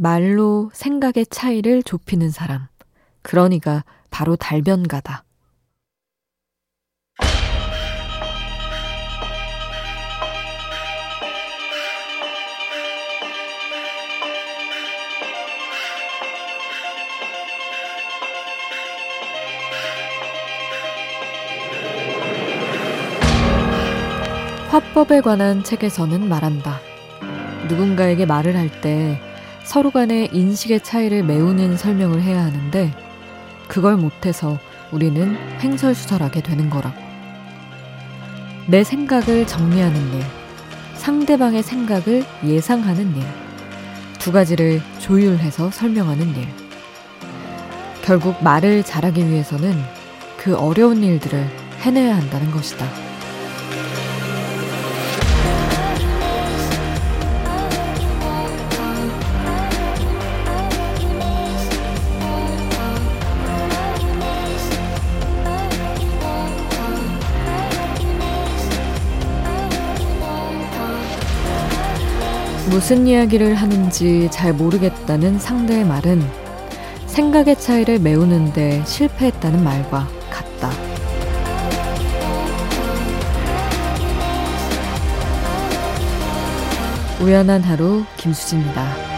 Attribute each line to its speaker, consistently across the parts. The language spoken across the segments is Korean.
Speaker 1: 말로 생각의 차이를 좁히는 사람. 그러니까 바로 달변가다. 화법에 관한 책에서는 말한다. 누군가에게 말을 할때 서로 간의 인식의 차이를 메우는 설명을 해야 하는데 그걸 못해서 우리는 횡설수설하게 되는 거라고. 내 생각을 정리하는 일, 상대방의 생각을 예상하는 일, 두 가지를 조율해서 설명하는 일. 결국 말을 잘하기 위해서는 그 어려운 일들을 해내야 한다는 것이다. 무슨 이야기를 하는지 잘 모르겠다는 상대의 말은 생각의 차이를 메우는데 실패했다는 말과 같다. 우연한 하루 김수지입니다.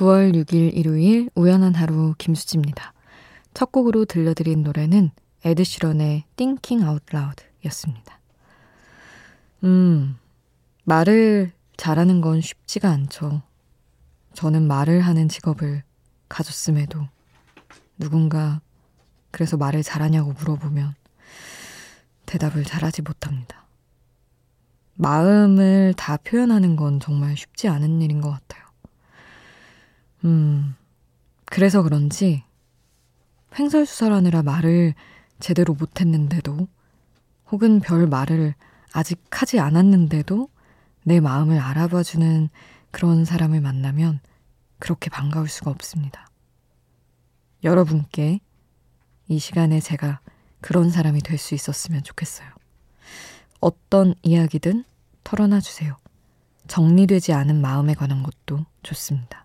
Speaker 1: 9월 6일 일요일 우연한 하루 김수지입니다. 첫 곡으로 들려드린 노래는 에드시런의 Thinking Out Loud 였습니다. 음, 말을 잘하는 건 쉽지가 않죠. 저는 말을 하는 직업을 가졌음에도 누군가 그래서 말을 잘하냐고 물어보면 대답을 잘하지 못합니다. 마음을 다 표현하는 건 정말 쉽지 않은 일인 것 같아요. 음, 그래서 그런지 횡설수설 하느라 말을 제대로 못했는데도 혹은 별 말을 아직 하지 않았는데도 내 마음을 알아봐주는 그런 사람을 만나면 그렇게 반가울 수가 없습니다. 여러분께 이 시간에 제가 그런 사람이 될 수 있었으면 좋겠어요. 어떤 이야기든 털어놔 주세요. 정리되지 않은 마음에 관한 것도 좋습니다.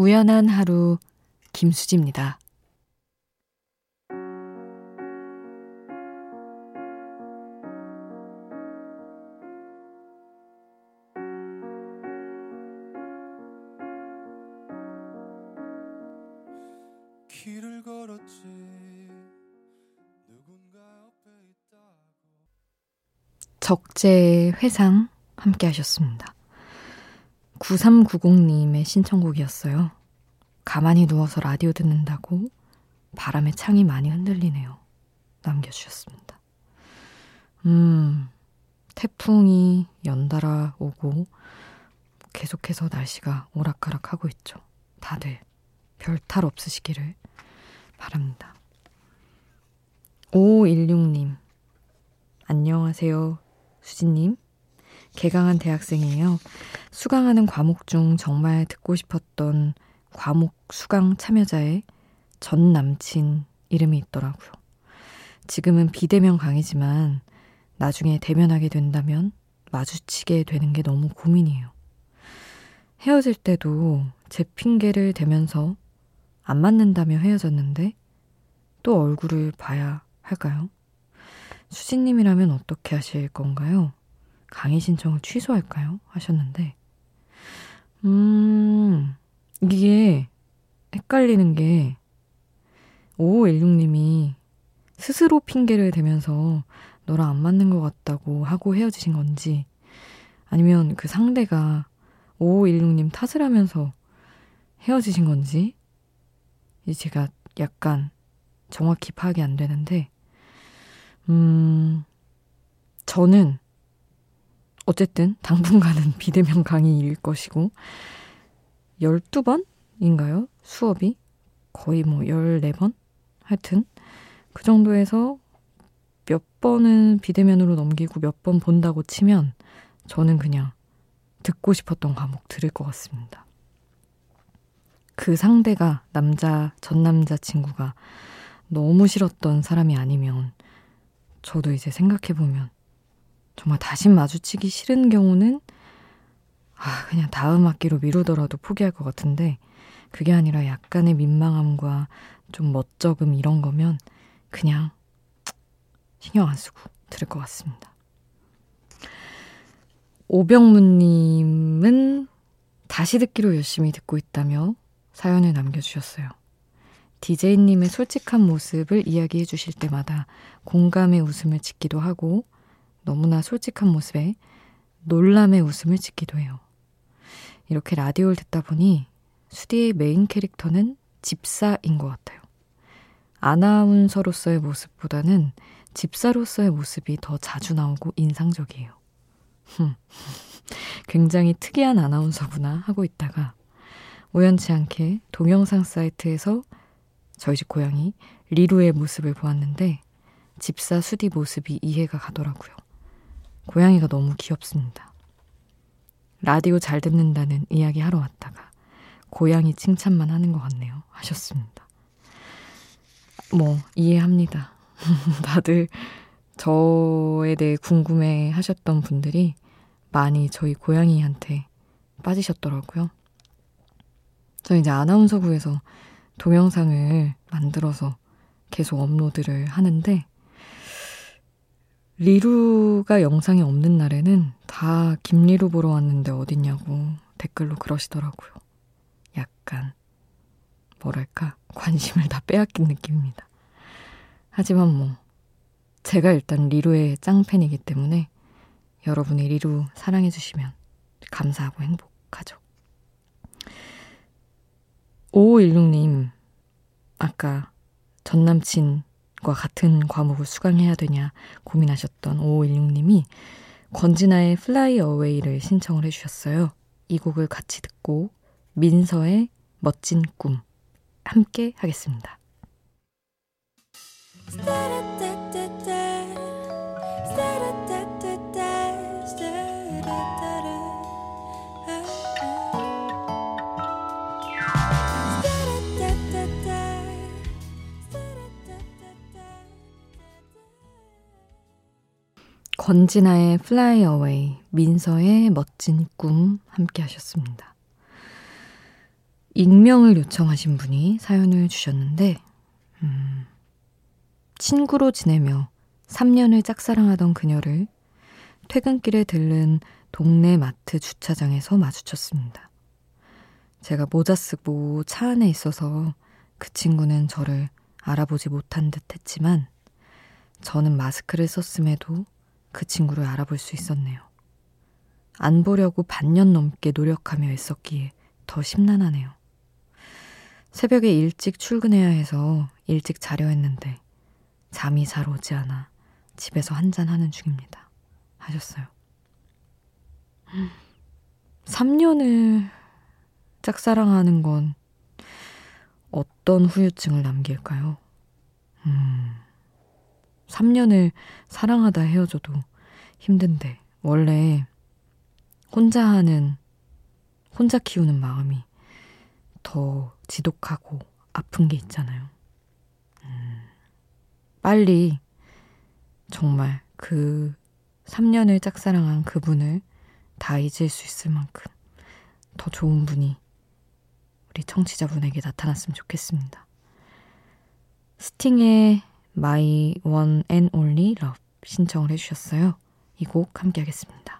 Speaker 1: 우연한 하루 김수지입니다. 적재의 회상 함께 하셨습니다. 9390님의 신청곡이었어요. 가만히 누워서 라디오 듣는다고 바람에 창이 많이 흔들리네요. 남겨주셨습니다. 음, 태풍이 연달아 오고 계속해서 날씨가 오락가락하고 있죠. 다들 별 탈 없으시기를 바랍니다. 5516님, 안녕하세요. 수진님. 개강한 대학생이에요. 수강하는 과목 중 정말 듣고 싶었던 과목 수강 참여자의 전 남친 이름이 있더라고요. 지금은 비대면 강의지만 나중에 대면하게 된다면 마주치게 되는 게 너무 고민이에요. 헤어질 때도 제 핑계를 대면서 안 맞는다며 헤어졌는데 또 얼굴을 봐야 할까요? 수진님이라면 어떻게 하실 건가요? 강의 신청을 취소할까요? 하셨는데, 음, 이게 헷갈리는 게, 5516님이 스스로 핑계를 대면서 너랑 안 맞는 것 같다고 하고 헤어지신 건지, 아니면 그 상대가 5516님 탓을 하면서 헤어지신 건지, 제가 약간 정확히 파악이 안 되는데, 음, 저는 어쨌든 당분간은 비대면 강의일 것이고, 12번인가요? 수업이? 거의 뭐 14번? 하여튼, 그 정도에서 몇 번은 비대면으로 넘기고 몇 번 본다고 치면 저는 그냥 듣고 싶었던 과목 들을 것 같습니다. 그 상대가 남자, 전 남자친구가 너무 싫었던 사람이 아니면 저도 이제 생각해보면 정말 다시 마주치기 싫은 경우는 아, 그냥 다음 학기로 미루더라도 포기할 것 같은데 그게 아니라 약간의 민망함과 좀 멋쩍음 이런 거면 그냥 신경 안 쓰고 들을 것 같습니다. 오병문님은 다시 듣기로 열심히 듣고 있다며 사연을 남겨주셨어요. DJ님의 솔직한 모습을 이야기해 주실 때마다 공감의 웃음을 짓기도 하고 너무나 솔직한 모습에 놀람의 웃음을 짓기도 해요. 이렇게 라디오를 듣다 보니 수디의 메인 캐릭터는 집사인 것 같아요. 아나운서로서의 모습보다는 집사로서의 모습이 더 자주 나오고 인상적이에요. 굉장히 특이한 아나운서구나 하고 있다가 우연치 않게 동영상 사이트에서 저희 집 고양이 리루의 모습을 보았는데 집사 수디 모습이 이해가 가더라고요. 고양이가 너무 귀엽습니다. 라디오 잘 듣는다는 이야기 하러 왔다가 고양이 칭찬만 하는 것 같네요. 하셨습니다. 뭐, 이해합니다. 다들 저에 대해 궁금해 하셨던 분들이 많이 저희 고양이한테 빠지셨더라고요. 저 이제 아나운서부에서 동영상을 만들어서 계속 업로드를 하는데 리루가 영상이 없는 날에는 다 김리루 보러 왔는데 어딨냐고 댓글로 그러시더라고요. 약간 뭐랄까 관심을 다 빼앗긴 느낌입니다. 하지만 뭐 제가 일단 리루의 짱팬이기 때문에 여러분이 리루 사랑해주시면 감사하고 행복하죠. 5516님, 아까 전 남친 과 같은 과목을 수강해야 되냐 고민하셨던 5516님이 권진아의 Fly Away를 신청을 해주셨어요. 이 곡을 같이 듣고 민서의 멋진 꿈 함께 하겠습니다. 권진아의 Fly Away, 민서의 멋진 꿈 함께 하셨습니다. 익명을 요청하신 분이 사연을 주셨는데, 음, 친구로 지내며 3년을 짝사랑하던 그녀를 퇴근길에 들른 동네 마트 주차장에서 마주쳤습니다. 제가 모자 쓰고 차 안에 있어서 그 친구는 저를 알아보지 못한 듯 했지만, 저는 마스크를 썼음에도 그 친구를 알아볼 수 있었네요. 안 보려고 반년 넘게 노력하며 애썼기에 더 심란하네요. 새벽에 일찍 출근해야 해서 일찍 자려 했는데 잠이 잘 오지 않아 집에서 한잔하는 중입니다. 하셨어요. 3년을 짝사랑하는 건 어떤 후유증을 남길까요? 음. 3년을 사랑하다 헤어져도 힘든데, 원래 혼자 하는, 혼자 키우는 마음이 더 지독하고 아픈 게 있잖아요. 음, 빨리 정말 그 3년을 짝사랑한 그분을 다 잊을 수 있을 만큼 더 좋은 분이 우리 청취자분에게 나타났으면 좋겠습니다. 스팅의 My One and Only Love 신청을 해주셨어요. 이 곡 함께 하겠습니다.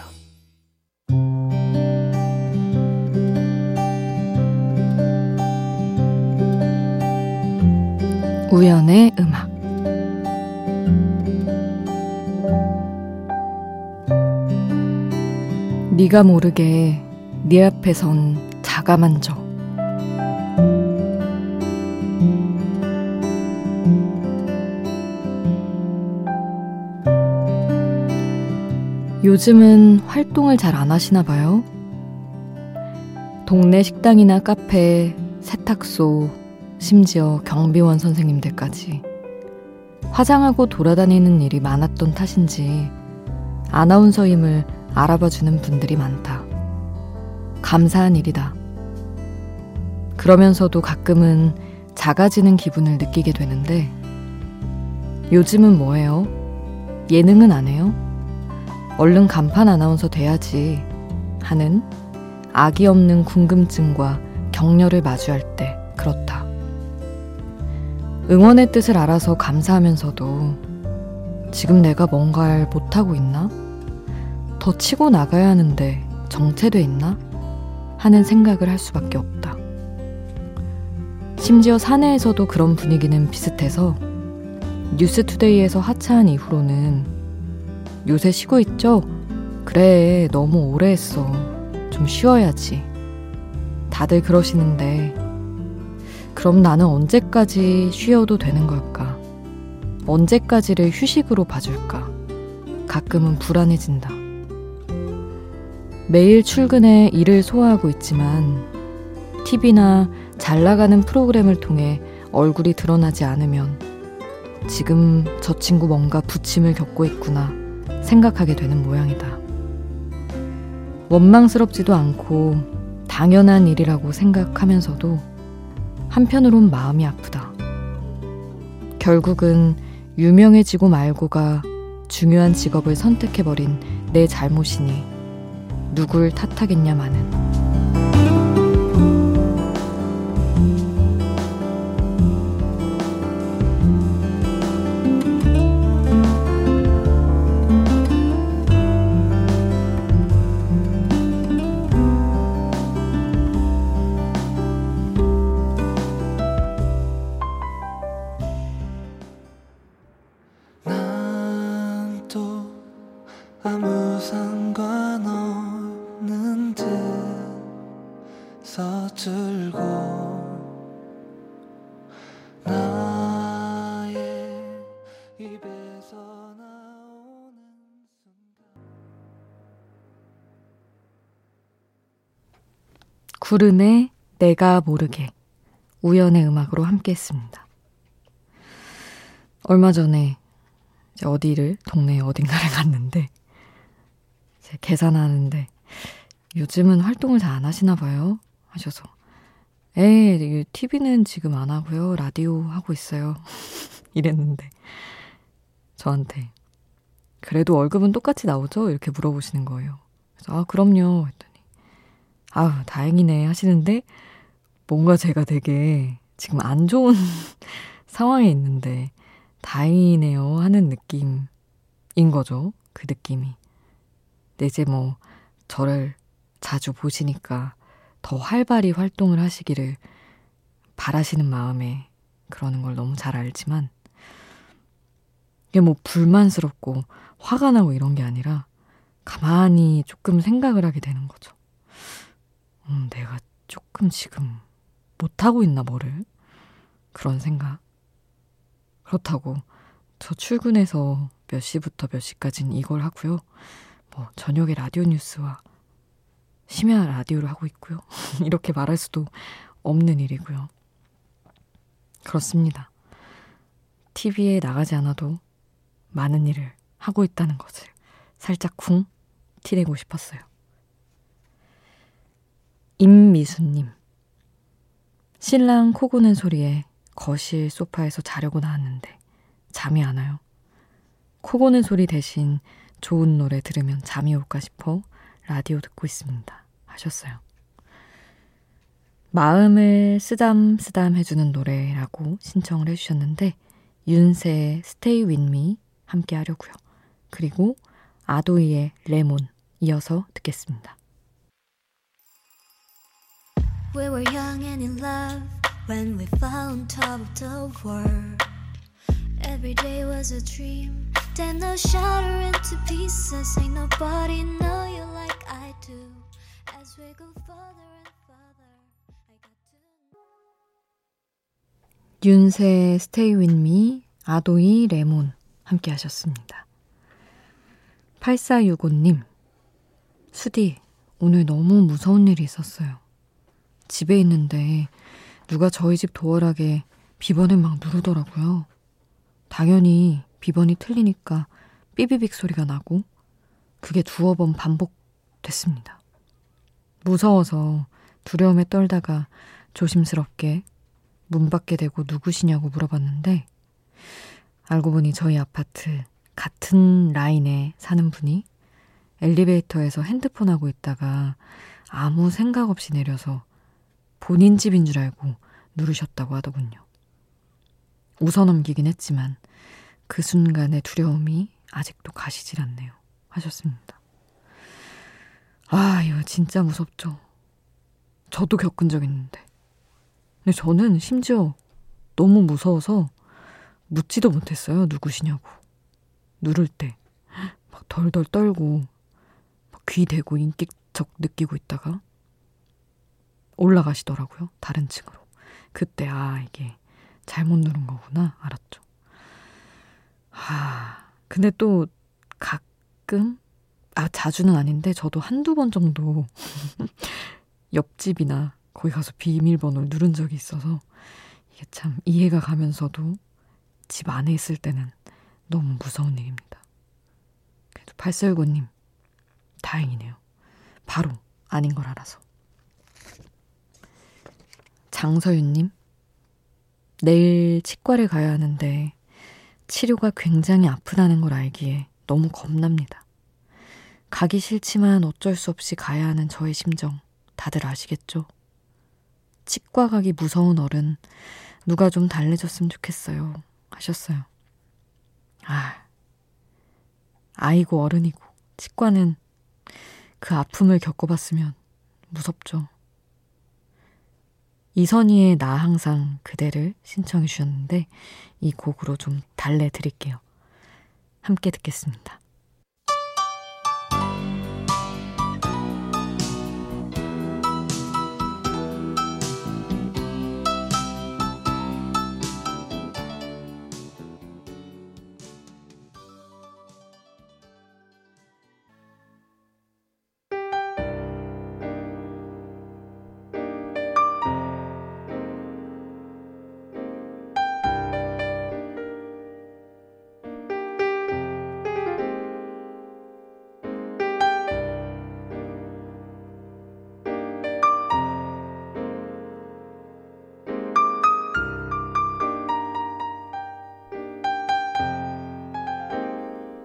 Speaker 1: 우연의 음악 네가 모르게 네 앞에선 자가만져 요즘은 활동을 잘 안 하시나 봐요. 동네 식당이나 카페, 세탁소, 심지어 경비원 선생님들까지 화장하고 돌아다니는 일이 많았던 탓인지 아나운서임을 알아봐주는 분들이 많다. 감사한 일이다. 그러면서도 가끔은 작아지는 기분을 느끼게 되는데 요즘은 뭐예요? 예능은 안 해요? 얼른 간판 아나운서 돼야지 하는 악이 없는 궁금증과 격려를 마주할 때 그렇다. 응원의 뜻을 알아서 감사하면서도 지금 내가 뭔가를 못하고 있나? 더 치고 나가야 하는데 정체돼 있나? 하는 생각을 할 수밖에 없다. 심지어 사내에서도 그런 분위기는 비슷해서 뉴스투데이에서 하차한 이후로는 요새 쉬고 있죠? 그래, 너무 오래 했어. 좀 쉬어야지. 다들 그러시는데, 그럼 나는 언제까지 쉬어도 되는 걸까? 언제까지를 휴식으로 봐줄까? 가끔은 불안해진다. 매일 출근해 일을 소화하고 있지만, TV나 잘 나가는 프로그램을 통해 얼굴이 드러나지 않으면, 지금 저 친구 뭔가 부침을 겪고 있구나. 생각하게 되는 모양이다. 원망스럽지도 않고 당연한 일이라고 생각하면서도 한편으론 마음이 아프다. 결국은 유명해지고 말고가 중요한 직업을 선택해버린 내 잘못이니 누굴 탓하겠냐마는. 구름의 내가 모르게. 우연의 음악으로 함께 했습니다. 얼마 전에 이제 어디를 동네 어딘가를 갔는데 이제 계산하는데 요즘은 활동을 잘 안 하시나 봐요? 하셔서 에 TV는 지금 안 하고요. 라디오 하고 있어요. 이랬는데 저한테 그래도 월급은 똑같이 나오죠? 이렇게 물어보시는 거예요. 그래서 아 그럼요. 했더니 아우, 다행이네 하시는데, 뭔가 제가 되게 지금 안 좋은 상황에 있는데, 다행이네요 하는 느낌인 거죠. 그 느낌이. 이제 뭐, 저를 자주 보시니까 더 활발히 활동을 하시기를 바라시는 마음에 그러는 걸 너무 잘 알지만, 이게 뭐 불만스럽고 화가 나고 이런 게 아니라 가만히 조금 생각을 하게 되는 거죠. 음, 내가 조금 지금 못하고 있나 뭐를? 그런 생각. 그렇다고 저 출근해서 몇 시부터 몇 시까지는 이걸 하고요. 뭐 저녁에 라디오 뉴스와 심야 라디오를 하고 있고요. 이렇게 말할 수도 없는 일이고요. 그렇습니다. TV에 나가지 않아도 많은 일을 하고 있다는 것을 살짝 쿵 티내고 싶었어요. 임미수님. 신랑 코 고는 소리에 거실 소파에서 자려고 나왔는데 잠이 안 와요. 코 고는 소리 대신 좋은 노래 들으면 잠이 올까 싶어 라디오 듣고 있습니다. 하셨어요. 마음을 쓰담쓰담 해주는 노래라고 신청을 해주셨는데 윤세의 Stay With Me 함께 하려고요. 그리고 아도이의 레몬 이어서 듣겠습니다. We were young and in love when we found top of the world. Every day was a dream. Then they'll shatter into pieces. Ain't nobody know you like I do. As we go further and further, I got to. 윤세의 Stay With Me, 아도이 레몬 함께 하셨습니다. 8465님, 수디, 오늘 너무 무서운 일이 있었어요. 집에 있는데 누가 저희 집 도어락에 비번을 막 누르더라고요. 당연히 비번이 틀리니까 삐비빅 소리가 나고 그게 두어 번 반복됐습니다. 무서워서 두려움에 떨다가 조심스럽게 문 밖에 대고 누구시냐고 물어봤는데 알고 보니 저희 아파트 같은 라인에 사는 분이 엘리베이터에서 핸드폰 하고 있다가 아무 생각 없이 내려서 본인 집인 줄 알고 누르셨다고 하더군요. 웃어 넘기긴 했지만 그 순간의 두려움이 아직도 가시질 않네요. 하셨습니다. 아, 이거 진짜 무섭죠. 저도 겪은 적 있는데. 근데 저는 심지어 너무 무서워서 묻지도 못했어요. 누구시냐고. 누를 때. 막 덜덜 떨고, 귀 대고 인기척 느끼고 있다가 올라가시더라고요. 다른 층으로. 그때, 아, 이게 잘못 누른 거구나. 알았죠. 아, 근데 또 가끔, 아, 자주는 아닌데, 저도 한두 번 정도 옆집이나 거기 가서 비밀번호를 누른 적이 있어서 이게 참 이해가 가면서도 집 안에 있을 때는 너무 무서운 일입니다. 그래도 팔설구님 다행이네요. 바로 아닌 걸 알아서. 장서윤님, 내일 치과를 가야 하는데 치료가 굉장히 아프다는 걸 알기에 너무 겁납니다. 가기 싫지만 어쩔 수 없이 가야 하는 저의 심정 다들 아시겠죠? 치과 가기 무서운 어른 누가 좀 달래줬으면 좋겠어요. 하셨어요. 아, 아이고 어른이고 치과는 그 아픔을 겪어봤으면 무섭죠. 이선희의 나 항상 그대를 신청해 주셨는데 이 곡으로 좀 달래드릴게요. 함께 듣겠습니다.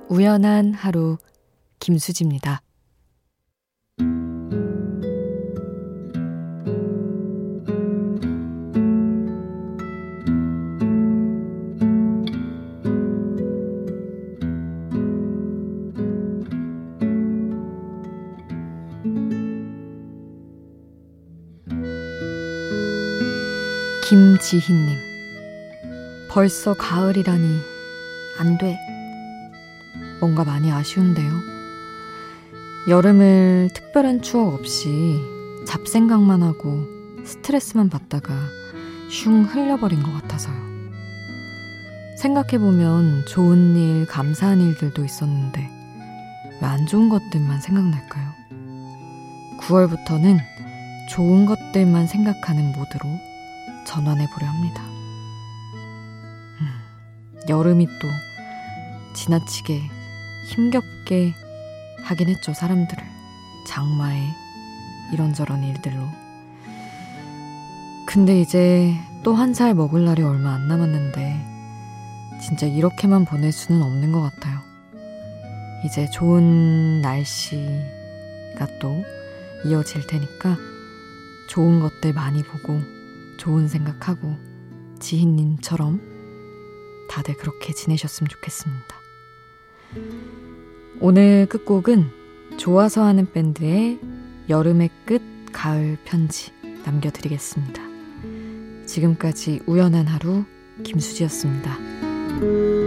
Speaker 1: 우연한 하루 김수지입니다. 김지희님, 벌써 가을이라니, 안 돼. 뭔가 많이 아쉬운데요. 여름을 특별한 추억 없이 잡생각만 하고 스트레스만 받다가 슝 흘려버린 것 같아서요. 생각해보면 좋은 일, 감사한 일들도 있었는데 왜 안 좋은 것들만 생각날까요? 9월부터는 좋은 것들만 생각하는 모드로 전환해 보려 합니다. 음, 여름이 또 지나치게 힘겹게 하긴 했죠, 사람들을. 장마에 이런저런 일들로. 근데 이제 또 한 살 먹을 날이 얼마 안 남았는데, 진짜 이렇게만 보낼 수는 없는 것 같아요. 이제 좋은 날씨가 또 이어질 테니까, 좋은 것들 많이 보고, 좋은 생각하고, 지희님처럼 다들 그렇게 지내셨으면 좋겠습니다. 오늘 끝곡은 좋아서 하는 밴드의 여름의 끝, 가을 편지 남겨드리겠습니다. 지금까지 우연한 하루 김수지였습니다.